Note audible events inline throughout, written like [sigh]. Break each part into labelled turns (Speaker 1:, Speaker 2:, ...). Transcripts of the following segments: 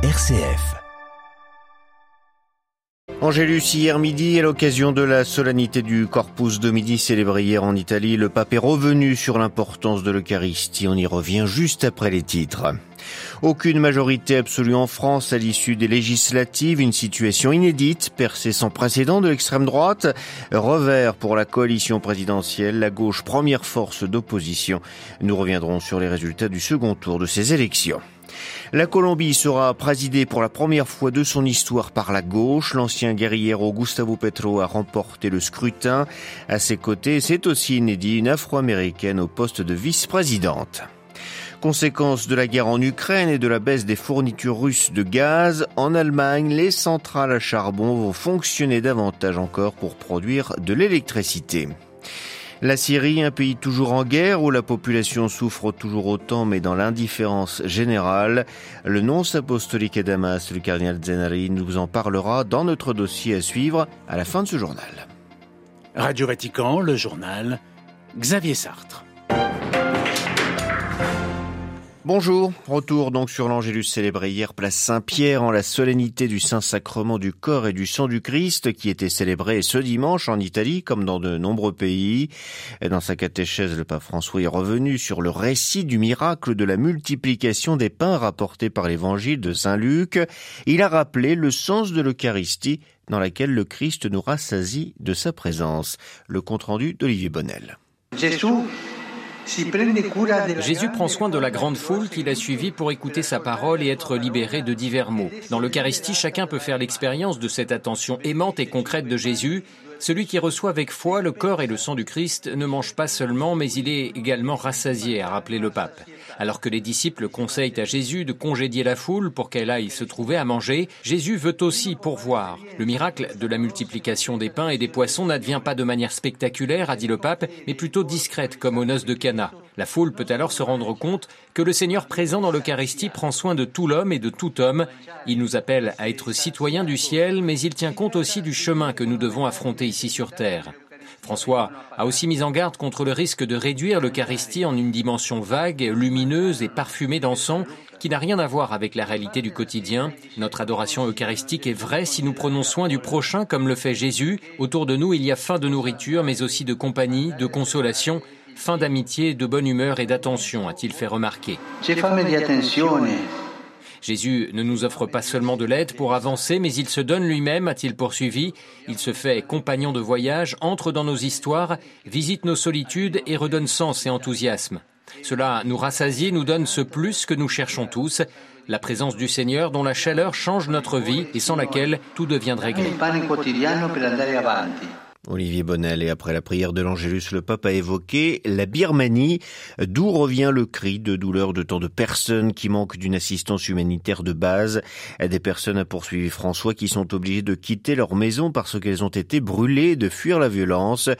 Speaker 1: RCF. Angélus, hier midi, à l'occasion de la solennité du Corpus Domini célébrée hier en Italie, le pape est revenu sur l'importance de l'Eucharistie. On y revient juste après les titres. Aucune majorité absolue en France à l'issue des législatives, une situation inédite, percée sans précédent de l'extrême droite. Revers pour la coalition présidentielle, la gauche première force d'opposition. Nous reviendrons sur les résultats du second tour de ces élections. La Colombie sera présidée pour la première fois de son histoire par la gauche. L'ancien guerriero Gustavo Petro a remporté le scrutin. À ses côtés, c'est aussi inédit, une afro-américaine au poste de vice-présidente. Conséquence de la guerre en Ukraine et de la baisse des fournitures russes de gaz, en Allemagne, les centrales à charbon vont fonctionner davantage encore pour produire de l'électricité. La Syrie, un pays toujours en guerre où la population souffre toujours autant mais dans l'indifférence générale. Le nonce apostolique à Damas, le cardinal Zenari, nous en parlera dans notre dossier à suivre à la fin de ce journal.
Speaker 2: Radio Vatican, le journal, Xavier Sartre.
Speaker 1: Bonjour, retour donc sur l'Angélus célébré hier place Saint-Pierre en la solennité du Saint-Sacrement du corps et du sang du Christ qui était célébré ce dimanche en Italie comme dans de nombreux pays. Et dans sa catéchèse, le pape François est revenu sur le récit du miracle de la multiplication des pains rapporté par l'évangile de Saint Luc. Il a rappelé le sens de l'Eucharistie dans laquelle le Christ nous rassasie de sa présence. Le compte-rendu d'Olivier Bonnel.
Speaker 3: Jésus
Speaker 4: Jésus prend soin de la grande foule qu'il a suivie pour écouter sa parole et être libéré de divers maux. Dans l'Eucharistie, chacun peut faire l'expérience de cette attention aimante et concrète de Jésus celui qui reçoit avec foi le corps et le sang du Christ ne mange pas seulement, mais il est également rassasié, a rappelé le pape. Alors que les disciples conseillent à Jésus de congédier la foule pour qu'elle aille se trouver à manger, Jésus veut aussi pourvoir. Le miracle de la multiplication des pains et des poissons n'advient pas de manière spectaculaire, a dit le pape, mais plutôt discrète, comme aux noces de Cana. La foule peut alors se rendre compte que le Seigneur présent dans l'Eucharistie prend soin de tout l'homme et de tout homme. Il nous appelle à être citoyens du ciel, mais il tient compte aussi du chemin que nous devons affronter ici sur terre. François a aussi mis en garde contre le risque de réduire l'Eucharistie en une dimension vague, lumineuse et parfumée d'encens qui n'a rien à voir avec la réalité du quotidien. Notre adoration eucharistique est vraie si nous prenons soin du prochain comme le fait Jésus. Autour de nous, il y a faim de nourriture, mais aussi de compagnie, de consolation, faim d'amitié, de bonne humeur et d'attention, a-t-il fait remarquer. Jésus ne nous offre pas seulement de l'aide pour avancer, mais il se donne lui-même, a-t-il poursuivi. Il se fait compagnon de voyage, entre dans nos histoires, visite nos solitudes et redonne sens et enthousiasme. Cela nous rassasie, nous donne ce plus que nous cherchons tous, la présence du Seigneur dont la chaleur change notre vie et sans laquelle tout deviendrait gris.
Speaker 1: Olivier Bonnel et après la prière de l'Angélus, le pape a évoqué la Birmanie, d'où revient le cri de douleur de tant de personnes qui manquent d'une assistance humanitaire de base? Des personnes, a poursuivi François, qui sont obligées de quitter leur maison parce qu'elles ont été brûlées, de fuir la violence.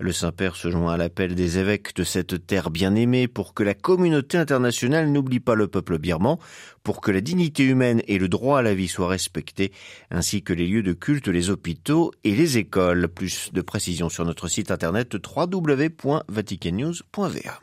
Speaker 1: Le Saint-Père se joint à l'appel des évêques de cette terre bien-aimée pour que la communauté internationale n'oublie pas le peuple birman, pour que la dignité humaine et le droit à la vie soient respectés, ainsi que les lieux de culte, les hôpitaux et les écoles. Plus de précisions sur notre site internet www.vaticannews.va.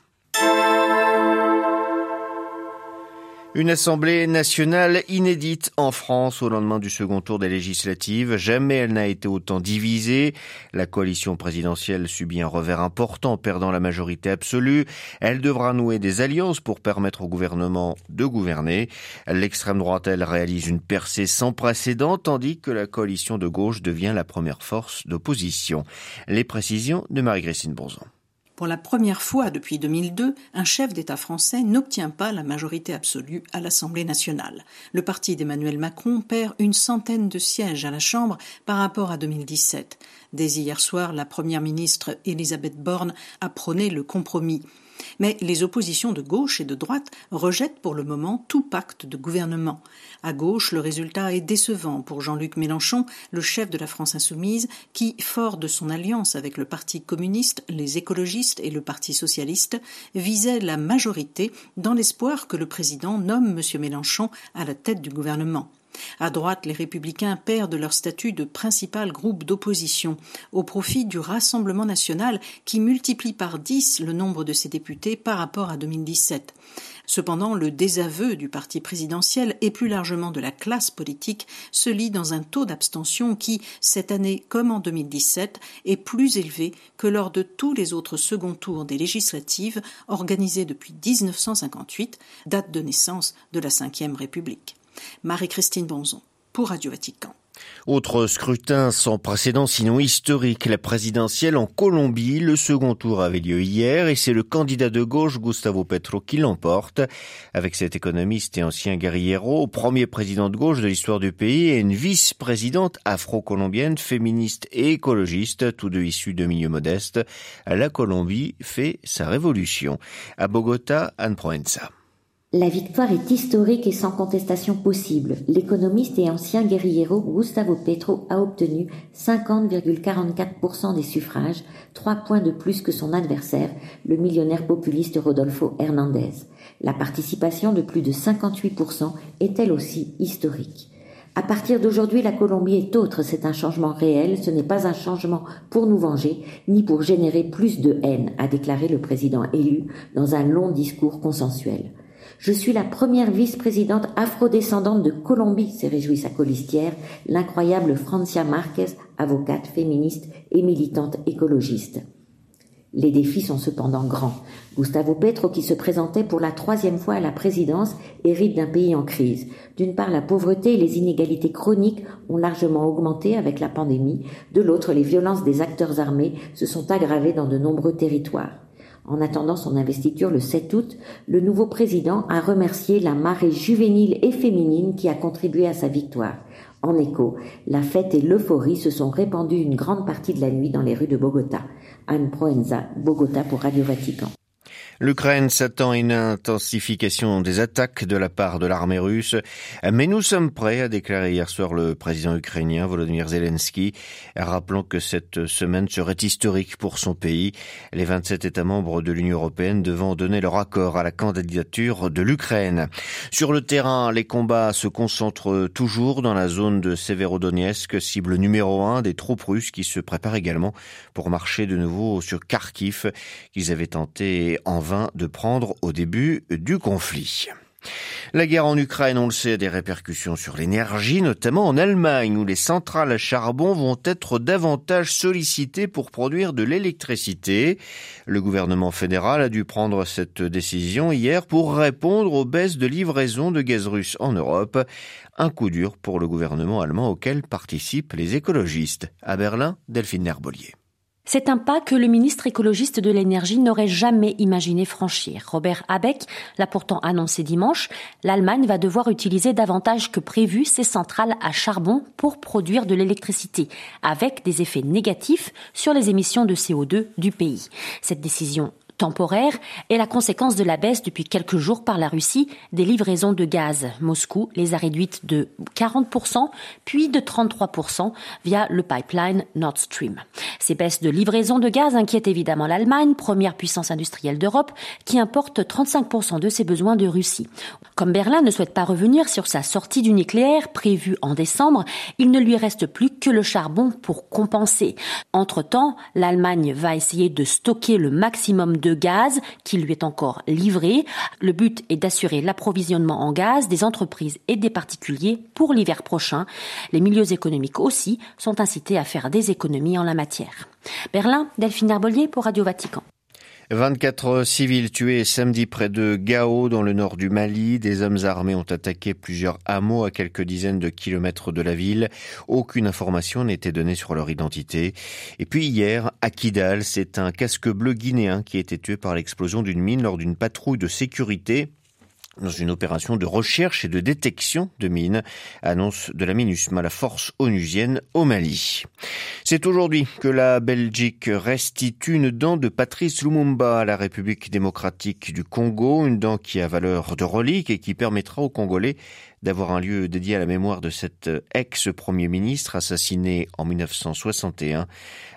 Speaker 1: Une assemblée nationale inédite en France au lendemain du second tour des législatives. Jamais elle n'a été autant divisée. La coalition présidentielle subit un revers important, perdant la majorité absolue. Elle devra nouer des alliances pour permettre au gouvernement de gouverner. L'extrême droite, elle, réalise une percée sans précédent, tandis que la coalition de gauche devient la première force d'opposition. Les précisions de Marie-Christine Bourson.
Speaker 5: Pour la première fois depuis 2002, un chef d'État français n'obtient pas la majorité absolue à l'Assemblée nationale. Le parti d'Emmanuel Macron perd une centaine de sièges à la Chambre par rapport à 2017. Dès hier soir, la première ministre Elisabeth Borne a prôné le compromis. Mais les oppositions de gauche et de droite rejettent pour le moment tout pacte de gouvernement. À gauche, le résultat est décevant pour Jean-Luc Mélenchon, le chef de la France insoumise, qui, fort de son alliance avec le Parti communiste, les écologistes et le Parti socialiste, visait la majorité dans l'espoir que le président nomme M. Mélenchon à la tête du gouvernement. À droite, les républicains perdent leur statut de principal groupe d'opposition au profit du Rassemblement national qui multiplie par dix le nombre de ses députés par rapport à 2017. Cependant, le désaveu du parti présidentiel et plus largement de la classe politique se lit dans un taux d'abstention qui, cette année comme en 2017, est plus élevé que lors de tous les autres seconds tours des législatives organisées depuis 1958, date de naissance de la Ve République. Marie-Christine Bonzon pour Radio Vatican.
Speaker 1: Autre scrutin sans précédent, sinon historique, la présidentielle en Colombie. Le second tour avait lieu hier et c'est le candidat de gauche, Gustavo Petro, qui l'emporte. Avec cet économiste et ancien guerriero, premier président de gauche de l'histoire du pays et une vice-présidente afro-colombienne, féministe et écologiste, tous deux issus de milieux modestes, la Colombie fait sa révolution. À Bogota, Anne Proenza.
Speaker 3: La victoire est historique et sans contestation possible. L'économiste et ancien guerriero Gustavo Petro a obtenu 50,44% des suffrages, trois points de plus que son adversaire, le millionnaire populiste Rodolfo Hernandez. La participation de plus de 58% est elle aussi historique. À partir d'aujourd'hui, la Colombie est autre, c'est un changement réel, ce n'est pas un changement pour nous venger, ni pour générer plus de haine, a déclaré le président élu dans un long discours consensuel. Je suis la première vice-présidente afrodescendante de Colombie, s'est réjouie sa colistière, l'incroyable Francia Marquez, avocate féministe et militante écologiste. Les défis sont cependant grands. Gustavo Petro, qui se présentait pour la troisième fois à la présidence, hérite d'un pays en crise. D'une part, la pauvreté et les inégalités chroniques ont largement augmenté avec la pandémie. De l'autre, les violences des acteurs armés se sont aggravées dans de nombreux territoires. En attendant son investiture le 7 août, le nouveau président a remercié la marée juvénile et féminine qui a contribué à sa victoire. En écho, la fête et l'euphorie se sont répandues une grande partie de la nuit dans les rues de Bogota. Anne Proenza, Bogota pour Radio Vatican.
Speaker 1: L'Ukraine s'attend à une intensification des attaques de la part de l'armée russe, mais nous sommes prêts, a déclaré hier soir le président ukrainien Volodymyr Zelensky, rappelant que cette semaine serait historique pour son pays, les 27 États membres de l'Union européenne devant donner leur accord à la candidature de l'Ukraine. Sur le terrain, les combats se concentrent toujours dans la zone de Severodonetsk, cible numéro un des troupes russes qui se préparent également pour marcher de nouveau sur Kharkiv, qu'ils avaient tenté en de prendre au début du conflit. La guerre en Ukraine, on le sait, a des répercussions sur l'énergie, notamment en Allemagne, où les centrales à charbon vont être davantage sollicitées pour produire de l'électricité. Le gouvernement fédéral a dû prendre cette décision hier pour répondre aux baisses de livraison de gaz russe en Europe. Un coup dur pour le gouvernement allemand auquel participent les écologistes. À Berlin, Delphine Herbolier.
Speaker 6: C'est un pas que le ministre écologiste de l'énergie n'aurait jamais imaginé franchir. Robert Habeck l'a pourtant annoncé dimanche. L'Allemagne va devoir utiliser davantage que prévu ses centrales à charbon pour produire de l'électricité, avec des effets négatifs sur les émissions de CO2 du pays. Cette décision temporaire est la conséquence de la baisse depuis quelques jours par la Russie des livraisons de gaz. Moscou les a réduites de 40%, puis de 33% via le pipeline Nord Stream. Ces baisses de livraison de gaz inquiètent évidemment l'Allemagne, première puissance industrielle d'Europe, qui importe 35% de ses besoins de Russie. Comme Berlin ne souhaite pas revenir sur sa sortie du nucléaire prévue en décembre, il ne lui reste plus que le charbon pour compenser. Entre-temps, l'Allemagne va essayer de stocker le maximum de gaz qui lui est encore livré. Le but est d'assurer l'approvisionnement en gaz des entreprises et des particuliers pour l'hiver prochain. Les milieux économiques aussi sont incités à faire des économies en la matière. Berlin, Delphine Arbolier pour Radio Vatican.
Speaker 1: 24 civils tués samedi près de Gao dans le nord du Mali. Des hommes armés ont attaqué plusieurs hameaux à quelques dizaines de kilomètres de la ville. Aucune information n'était donnée sur leur identité. Et puis hier, à Kidal, c'est un casque bleu guinéen qui a été tué par l'explosion d'une mine lors d'une patrouille de sécurité dans une opération de recherche et de détection de mines, annonce de la MINUSMA, la force onusienne au Mali. C'est aujourd'hui que la Belgique restitue une dent de Patrice Lumumba à la République démocratique du Congo, une dent qui a valeur de relique et qui permettra aux Congolais d'avoir un lieu dédié à la mémoire de cet ex-premier ministre assassiné en 1961.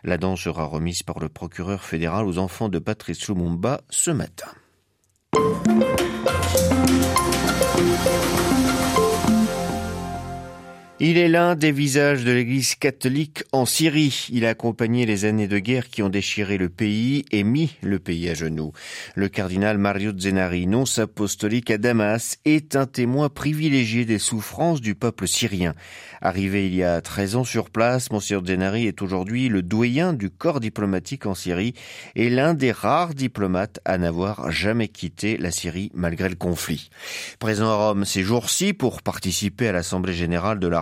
Speaker 1: La dent sera remise par le procureur fédéral aux enfants de Patrice Lumumba ce matin. Il est l'un des visages de l'Église catholique en Syrie. Il a accompagné les années de guerre qui ont déchiré le pays et mis le pays à genoux. Le cardinal Mario Zenari, nonce apostolique à Damas, est un témoin privilégié des souffrances du peuple syrien. Arrivé il y a 13 ans sur place, Monsieur Zenari est aujourd'hui le doyen du corps diplomatique en Syrie et l'un des rares diplomates à n'avoir jamais quitté la Syrie malgré le conflit. Présent à Rome ces jours-ci pour participer à l'Assemblée générale de la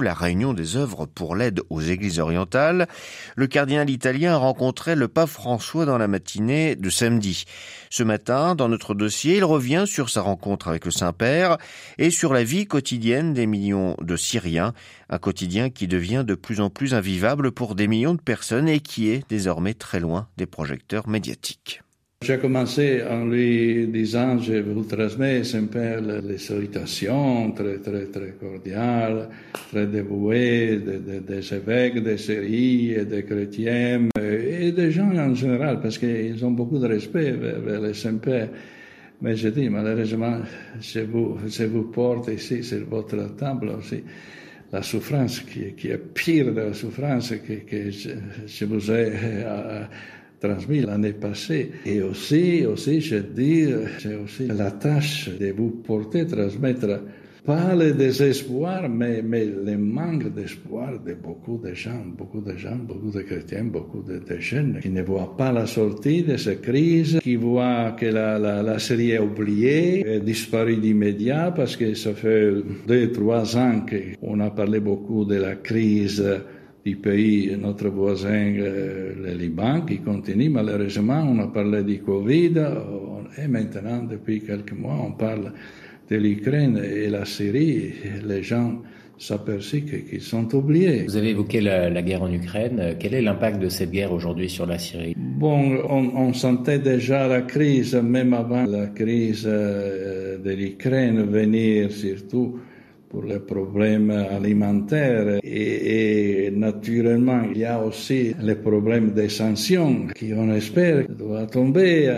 Speaker 1: La réunion des œuvres pour l'aide aux églises orientales, le cardinal italien a rencontré le pape François dans la matinée de samedi. Ce matin, dans notre dossier, il revient sur sa rencontre avec le Saint-Père et sur la vie quotidienne des millions de Syriens, un quotidien qui devient de plus en plus invivable pour des millions de personnes et qui est désormais très loin des projecteurs médiatiques.
Speaker 7: J'ai commencé en lui disant, je vous transmets sempre les salutations très, très, très cordiales, très dévouées des évêques, des séries, des chrétiens et des gens en général, parce qu'ils ont beaucoup de respect vers, les Saint-Père. Mais je dis, malheureusement, je vous, je vous porte ici sur votre table aussi la souffrance qui, qui est pire de la souffrance que, que je, vous ai euh, transmis l'année passée. Et aussi, aussi, je dis, j'ai aussi la tâche de vous porter, transmettre pas le désespoir, mais, mais le manque d'espoir de beaucoup de gens, beaucoup de gens, beaucoup de chrétiens, beaucoup de, jeunes qui ne voient pas la sortie de cette crise, qui voient que la, la, la série est oubliée, disparue d'immédiat parce que ça fait deux, trois ans qu'on a parlé beaucoup de la crise pays, notre voisin, euh, le Liban, qui continue malheureusement. On a parlé du Covid et maintenant, depuis quelques mois, on parle de l'Ukraine et la Syrie. Les gens s'aperçoivent qu'ils sont oubliés.
Speaker 8: Vous avez évoqué la, guerre en Ukraine. Quel est l'impact de cette guerre aujourd'hui sur la Syrie?
Speaker 7: Bon, on, on, sentait déjà la crise, même avant la crise euh, de l'Ukraine venir, surtout pour les problèmes alimentaires. Et, naturellement, il y a aussi les problèmes des sanctions qui, on espère, doivent tomber.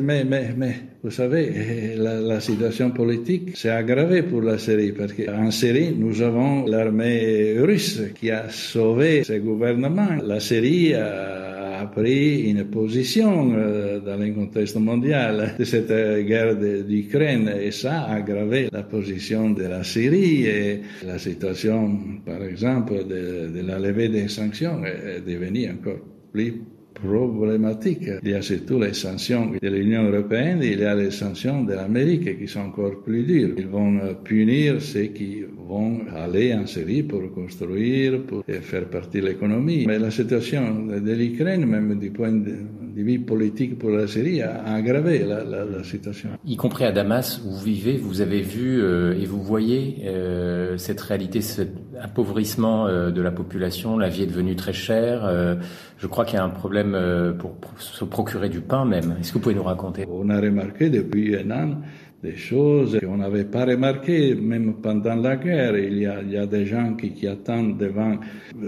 Speaker 7: Mais, mais, mais vous savez, [laughs] la, la situation politique s'est aggravée pour la Syrie parce qu'en Syrie, nous avons l'armée russe qui a sauvé ce gouvernement. La Syrie a a pris une position euh, dans le contexte mondial de cette guerre d'Ukraine et ça a aggravé la position de la Syrie et la situation, par exemple, de, de la levée des sanctions est devenue encore plus problématique. Il y a surtout les sanctions de l'Union européenne il y a les sanctions de l'Amérique qui sont encore plus dures. Ils vont punir ceux qui vont aller en Syrie pour construire, pour faire partie de l'économie. Mais la situation de l'Ukraine, même du point de, vue politique pour la Syrie, a aggravé la, la, la, situation.
Speaker 8: Y compris à Damas, où vous vivez, vous avez vu euh, et vous voyez euh, cette réalité, cet appauvrissement euh, de la population, la vie est devenue très chère. Je crois qu'il y a un problème pour, pour, se procurer du pain même. Est-ce que vous pouvez nous raconter?
Speaker 7: On a remarqué depuis un an des choses qu'on n'avait pas remarquées, même pendant la guerre. Il y a, il y a des gens qui, qui attendent devant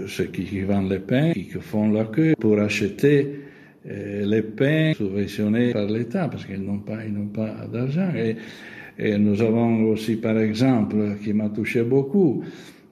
Speaker 7: ceux qui, qui vendent le pain, qui font la queue pour acheter les pains subventionnés par l'État parce qu'ils n'ont pas, pas d'argent. Et, nous avons aussi, par exemple, qui m'a touché beaucoup,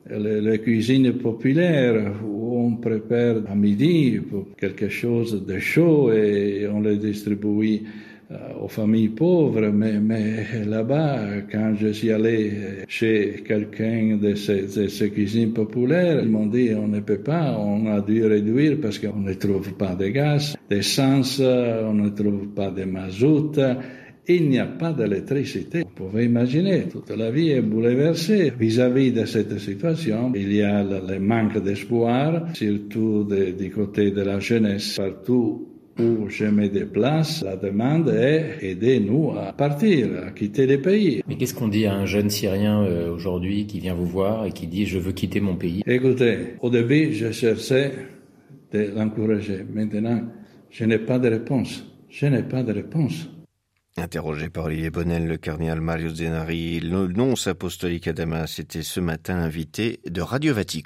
Speaker 7: les, cuisines populaires où on prépare à midi quelque chose de chaud et on le distribue euh, aux familles pauvres, mais, mais là-bas, quand je suis allé chez quelqu'un de ces, de ces cuisines populaires, ils m'ont dit on ne peut pas, on a dû réduire parce qu'on ne trouve pas de gaz, d'essence, on ne trouve pas de mazout il n'y a pas d'électricité. Vous pouvez imaginer, toute la vie est bouleversée. Vis-à-vis de cette situation, il y a le manque d'espoir, surtout du côté de la jeunesse. Partout où je me déplace, la demande est aidez-nous à partir, à quitter le pays.
Speaker 8: Mais qu'est-ce qu'on dit à un jeune Syrien euh, aujourd'hui qui vient vous voir et qui dit je veux quitter mon pays?
Speaker 7: Écoutez, au début, je cherchais de l'encourager. Maintenant, je n'ai pas de réponse. Je n'ai pas de réponse.
Speaker 1: Interrogé par Olivier Bonnel, le cardinal Mario Zenari, le nonce apostolique à Damas était ce matin invité de Radio Vatican.